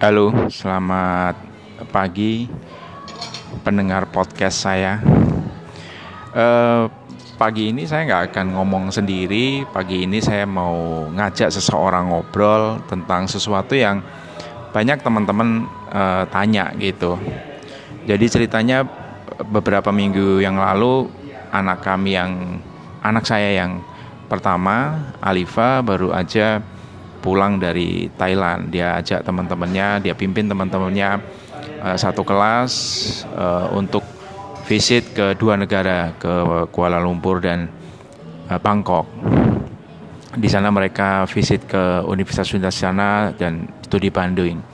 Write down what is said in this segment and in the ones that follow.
Halo, selamat pagi pendengar podcast saya. Uh, pagi ini saya nggak akan ngomong sendiri. Pagi ini saya mau ngajak seseorang ngobrol tentang sesuatu yang banyak teman-teman uh, tanya gitu. Jadi ceritanya beberapa minggu yang lalu anak kami yang anak saya yang pertama Alifa baru aja pulang dari Thailand. Dia ajak teman-temannya dia pimpin teman-temannya uh, satu kelas uh, untuk visit ke dua negara ke Kuala Lumpur dan uh, Bangkok. Di sana mereka visit ke universitas-universitas sana dan studi Bandung.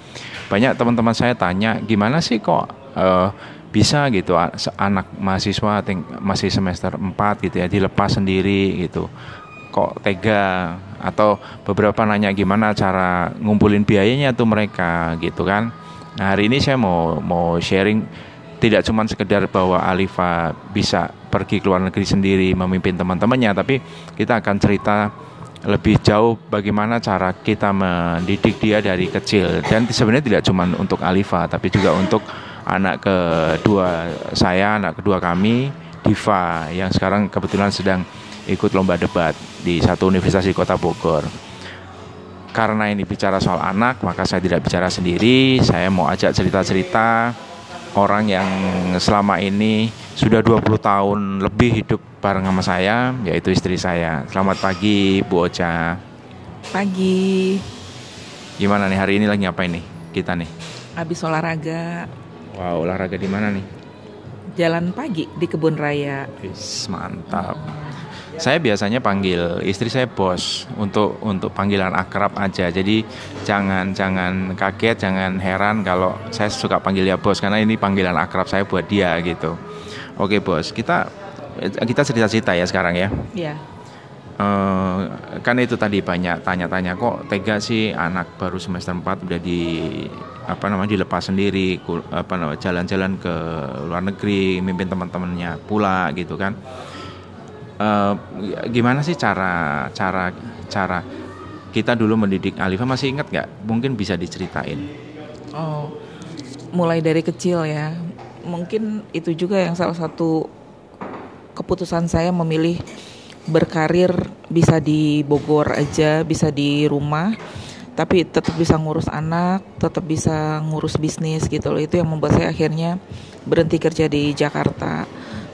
Banyak teman-teman saya tanya gimana sih kok uh, bisa gitu anak mahasiswa masih semester 4 gitu ya dilepas sendiri gitu? Kok tega atau beberapa nanya gimana cara ngumpulin biayanya tuh mereka gitu kan. Nah hari ini saya mau mau sharing tidak cuma sekedar bahwa Alifa bisa pergi ke luar negeri sendiri memimpin teman-temannya tapi kita akan cerita lebih jauh bagaimana cara kita mendidik dia dari kecil. Dan sebenarnya tidak cuma untuk Alifa tapi juga untuk anak kedua saya anak kedua kami Diva yang sekarang kebetulan sedang ikut lomba debat di satu universitas di kota Bogor. Karena ini bicara soal anak, maka saya tidak bicara sendiri. Saya mau ajak cerita-cerita orang yang selama ini sudah 20 tahun lebih hidup bareng sama saya, yaitu istri saya. Selamat pagi, Bu Ocha. Pagi. Gimana nih hari ini lagi ngapain nih kita nih? Habis olahraga. Wow, olahraga di mana nih? Jalan pagi di kebun raya. Is, mantap. Saya biasanya panggil istri saya bos untuk untuk panggilan akrab aja. Jadi jangan jangan kaget, jangan heran kalau saya suka panggil dia bos karena ini panggilan akrab saya buat dia gitu. Oke bos, kita kita cerita-cerita ya sekarang ya. Iya. Uh, kan itu tadi banyak tanya-tanya kok tega sih anak baru semester 4 udah di apa namanya dilepas sendiri apa namanya jalan-jalan ke luar negeri mimpin teman-temannya pula gitu kan uh, gimana sih cara cara cara kita dulu mendidik Alifa masih ingat nggak? Mungkin bisa diceritain. Oh, mulai dari kecil ya. Mungkin itu juga yang salah satu keputusan saya memilih berkarir bisa di Bogor aja, bisa di rumah, tapi tetap bisa ngurus anak, tetap bisa ngurus bisnis gitu loh. Itu yang membuat saya akhirnya berhenti kerja di Jakarta.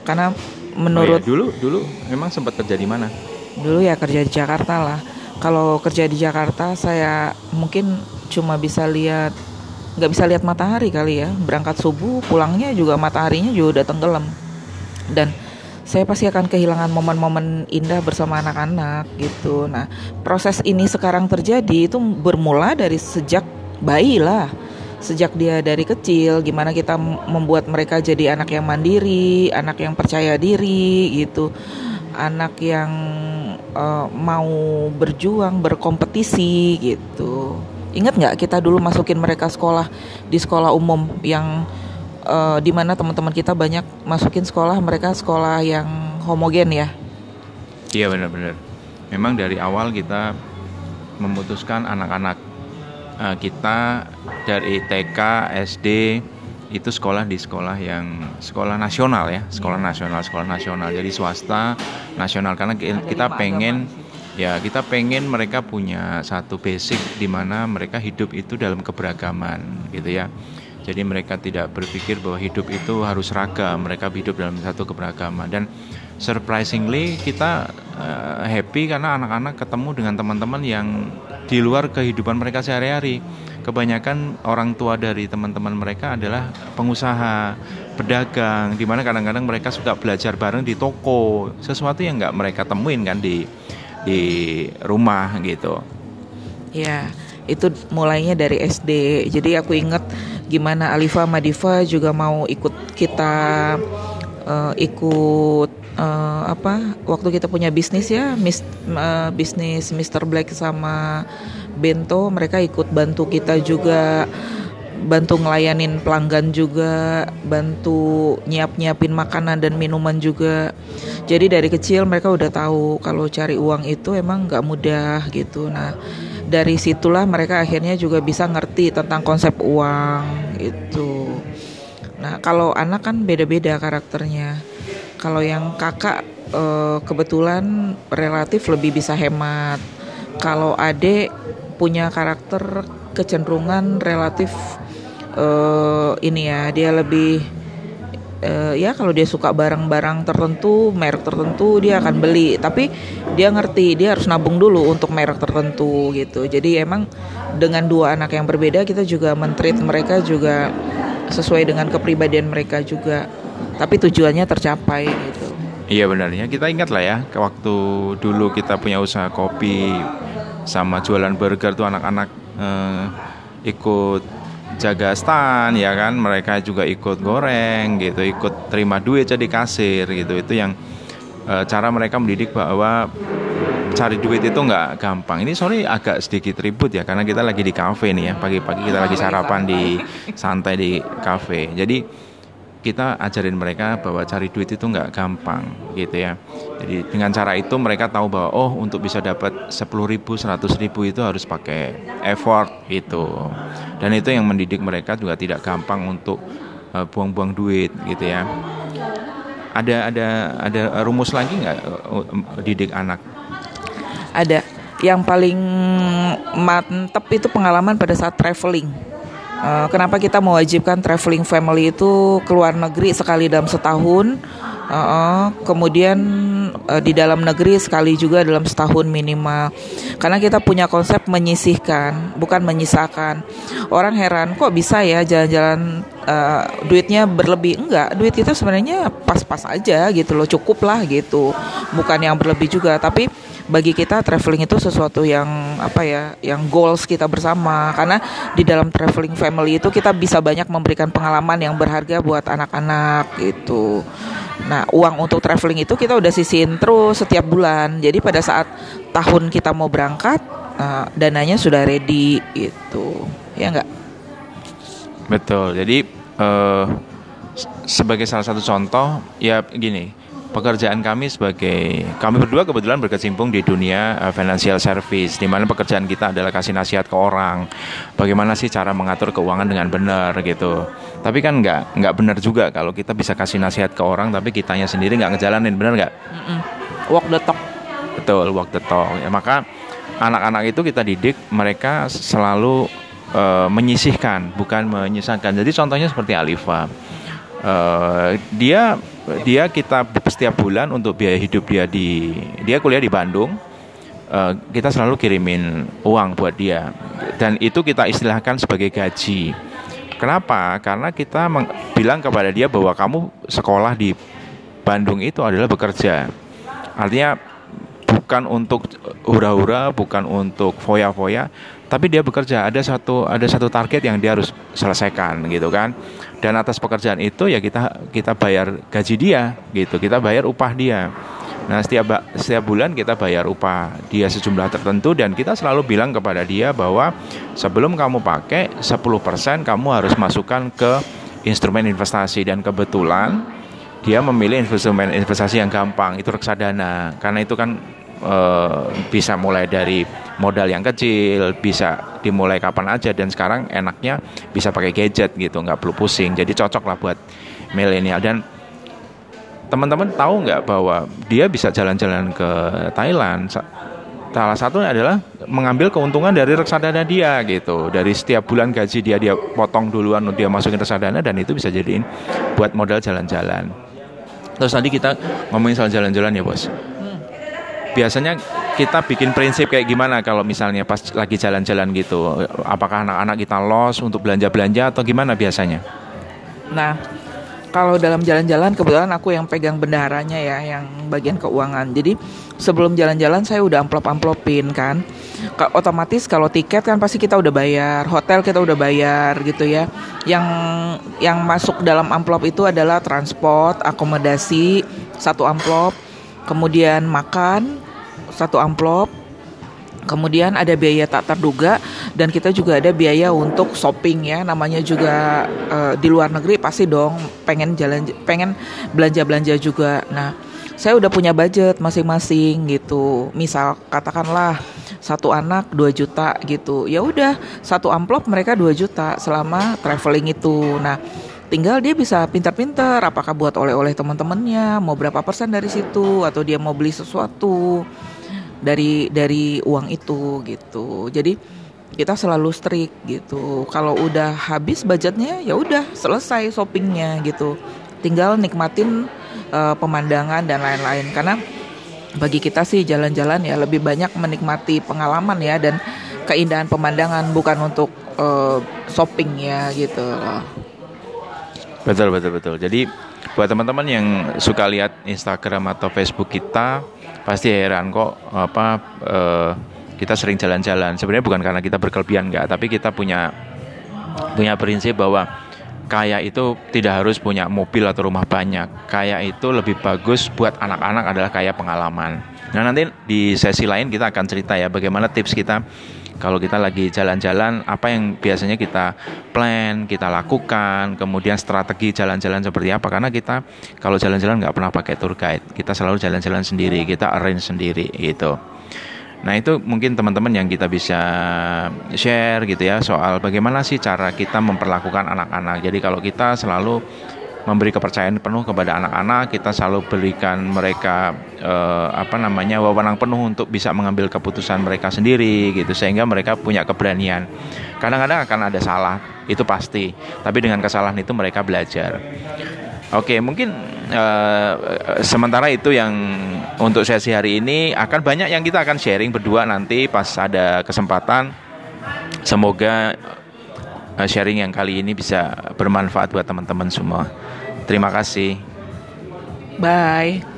Karena menurut oh iya, dulu dulu memang sempat kerja di mana? Dulu ya kerja di Jakarta lah. Kalau kerja di Jakarta saya mungkin cuma bisa lihat nggak bisa lihat matahari kali ya. Berangkat subuh, pulangnya juga mataharinya juga udah tenggelam. Dan saya pasti akan kehilangan momen-momen indah bersama anak-anak gitu. Nah, proses ini sekarang terjadi itu bermula dari sejak bayi lah sejak dia dari kecil gimana kita membuat mereka jadi anak yang mandiri anak yang percaya diri gitu. Anak yang uh, mau berjuang berkompetisi gitu. Ingat nggak kita dulu masukin mereka sekolah di sekolah umum yang uh, di mana teman-teman kita banyak masukin sekolah mereka sekolah yang homogen ya? Iya benar-benar. Memang dari awal kita memutuskan anak-anak uh, kita dari TK, SD itu sekolah di sekolah yang sekolah nasional ya, sekolah iya. nasional, sekolah nasional. Jadi swasta nasional karena kita pengen ya kita pengen mereka punya satu basic di mana mereka hidup itu dalam keberagaman gitu ya. Jadi mereka tidak berpikir bahwa hidup itu harus ragam, mereka hidup dalam satu keberagaman dan surprisingly kita uh, happy karena anak-anak ketemu dengan teman-teman yang di luar kehidupan mereka sehari-hari. Kebanyakan orang tua dari teman-teman mereka adalah pengusaha, pedagang, di mana kadang-kadang mereka suka belajar bareng di toko, sesuatu yang nggak mereka temuin kan di di rumah gitu. Ya, itu mulainya dari SD. Jadi aku ingat gimana Alifa Madifa juga mau ikut kita uh, ikut uh, apa waktu kita punya bisnis ya mis, uh, bisnis Mr. Black sama Bento mereka ikut bantu kita juga bantu ngelayanin pelanggan juga bantu nyiap nyiapin makanan dan minuman juga. Jadi dari kecil mereka udah tahu kalau cari uang itu emang nggak mudah gitu. Nah dari situlah mereka akhirnya juga bisa ngerti tentang konsep uang itu. Nah kalau anak kan beda-beda karakternya kalau yang kakak eh, kebetulan relatif lebih bisa hemat kalau adik punya karakter kecenderungan relatif uh, ini ya dia lebih uh, ya kalau dia suka barang-barang tertentu, merek tertentu dia akan beli. Tapi dia ngerti dia harus nabung dulu untuk merek tertentu gitu. Jadi emang dengan dua anak yang berbeda kita juga mentreat mereka juga sesuai dengan kepribadian mereka juga. Tapi tujuannya tercapai gitu. Iya benarnya. Kita ingat lah ya waktu dulu kita punya usaha kopi sama jualan burger tuh anak-anak eh, ikut jaga stand ya kan? Mereka juga ikut goreng gitu ikut terima duit jadi kasir gitu. Itu yang e, cara mereka mendidik bahwa cari duit itu nggak gampang. Ini sorry agak sedikit ribut ya karena kita lagi di kafe nih ya. Pagi-pagi kita lagi sarapan di santai di kafe. Jadi kita ajarin mereka bahwa cari duit itu nggak gampang gitu ya. Jadi dengan cara itu mereka tahu bahwa oh untuk bisa dapat 10 ribu, 100 ribu itu harus pakai effort gitu. Dan itu yang mendidik mereka juga tidak gampang untuk uh, buang-buang duit gitu ya. Ada ada ada rumus lagi nggak uh, didik anak? Ada. Yang paling mantep itu pengalaman pada saat traveling Uh, kenapa kita mewajibkan traveling family itu keluar negeri sekali dalam setahun? Uh, uh, kemudian uh, di dalam negeri sekali juga dalam setahun minimal. Karena kita punya konsep menyisihkan, bukan menyisakan. Orang heran kok bisa ya jalan-jalan uh, duitnya berlebih? Enggak, duit itu sebenarnya pas-pas aja gitu loh, cukup lah gitu. Bukan yang berlebih juga, tapi bagi kita traveling itu sesuatu yang apa ya yang goals kita bersama. Karena di dalam traveling family itu kita bisa banyak memberikan pengalaman yang berharga buat anak-anak itu nah uang untuk traveling itu kita udah sisihin terus setiap bulan. Jadi pada saat tahun kita mau berangkat uh, dananya sudah ready itu ya enggak betul. Jadi uh, sebagai salah satu contoh ya gini pekerjaan kami sebagai kami berdua kebetulan berkecimpung di dunia uh, financial service di mana pekerjaan kita adalah kasih nasihat ke orang. Bagaimana sih cara mengatur keuangan dengan benar gitu. Tapi kan nggak nggak benar juga kalau kita bisa kasih nasihat ke orang tapi kitanya sendiri nggak ngejalanin benar nggak? Walk the talk. Betul walk the talk. Ya maka anak-anak itu kita didik mereka selalu uh, menyisihkan bukan menyisakan jadi contohnya seperti Alifa. Uh, dia dia kita setiap bulan untuk biaya hidup dia di dia kuliah di Bandung. Uh, kita selalu kirimin uang buat dia. Dan itu kita istilahkan sebagai gaji. Kenapa? Karena kita bilang kepada dia bahwa kamu sekolah di Bandung itu adalah bekerja. Artinya bukan untuk hura-hura bukan untuk foya-foya tapi dia bekerja. Ada satu ada satu target yang dia harus selesaikan gitu kan. Dan atas pekerjaan itu ya kita kita bayar gaji dia gitu. Kita bayar upah dia. Nah setiap setiap bulan kita bayar upah dia sejumlah tertentu dan kita selalu bilang kepada dia bahwa sebelum kamu pakai 10% kamu harus masukkan ke instrumen investasi. Dan kebetulan dia memilih instrumen investasi yang gampang itu reksadana. Karena itu kan Eh, bisa mulai dari modal yang kecil, bisa dimulai kapan aja dan sekarang enaknya bisa pakai gadget gitu, nggak perlu pusing. Jadi cocok lah buat milenial. Dan teman-teman tahu nggak bahwa dia bisa jalan-jalan ke Thailand? Salah satunya adalah mengambil keuntungan dari reksadana dia gitu. Dari setiap bulan gaji dia dia potong duluan dia masukin reksadana dan itu bisa jadiin buat modal jalan-jalan. Terus tadi kita ngomongin soal jalan-jalan ya bos biasanya kita bikin prinsip kayak gimana kalau misalnya pas lagi jalan-jalan gitu? Apakah anak-anak kita los untuk belanja-belanja atau gimana biasanya? Nah kalau dalam jalan-jalan kebetulan aku yang pegang bendaharanya ya yang bagian keuangan. Jadi sebelum jalan-jalan saya udah amplop-amplopin kan. Otomatis kalau tiket kan pasti kita udah bayar hotel kita udah bayar gitu ya. Yang yang masuk dalam amplop itu adalah transport akomodasi satu amplop kemudian makan satu amplop. Kemudian ada biaya tak terduga dan kita juga ada biaya untuk shopping ya, namanya juga uh, di luar negeri pasti dong pengen jalan pengen belanja-belanja juga. Nah, saya udah punya budget masing-masing gitu. Misal katakanlah satu anak 2 juta gitu. Ya udah satu amplop mereka 2 juta selama traveling itu. Nah tinggal dia bisa pintar-pintar apakah buat oleh-oleh teman-temannya mau berapa persen dari situ atau dia mau beli sesuatu dari dari uang itu gitu. Jadi kita selalu strict gitu. Kalau udah habis budgetnya ya udah selesai shoppingnya gitu. Tinggal nikmatin uh, pemandangan dan lain-lain. Karena bagi kita sih jalan-jalan ya lebih banyak menikmati pengalaman ya dan keindahan pemandangan bukan untuk uh, shopping ya gitu. loh. Betul betul betul. Jadi buat teman-teman yang suka lihat Instagram atau Facebook kita pasti heran kok apa uh, kita sering jalan-jalan. Sebenarnya bukan karena kita berkelebihan enggak, tapi kita punya punya prinsip bahwa kaya itu tidak harus punya mobil atau rumah banyak. Kaya itu lebih bagus buat anak-anak adalah kaya pengalaman. Nah nanti di sesi lain kita akan cerita ya bagaimana tips kita kalau kita lagi jalan-jalan apa yang biasanya kita plan, kita lakukan, kemudian strategi jalan-jalan seperti apa karena kita kalau jalan-jalan nggak pernah pakai tour guide, kita selalu jalan-jalan sendiri, kita arrange sendiri gitu. Nah itu mungkin teman-teman yang kita bisa share gitu ya soal bagaimana sih cara kita memperlakukan anak-anak. Jadi kalau kita selalu memberi kepercayaan penuh kepada anak-anak, kita selalu berikan mereka eh, apa namanya wewenang penuh untuk bisa mengambil keputusan mereka sendiri gitu sehingga mereka punya keberanian. Kadang-kadang akan ada salah, itu pasti. Tapi dengan kesalahan itu mereka belajar. Oke, mungkin uh, sementara itu yang untuk sesi hari ini akan banyak yang kita akan sharing berdua nanti pas ada kesempatan. Semoga uh, sharing yang kali ini bisa bermanfaat buat teman-teman semua. Terima kasih. Bye.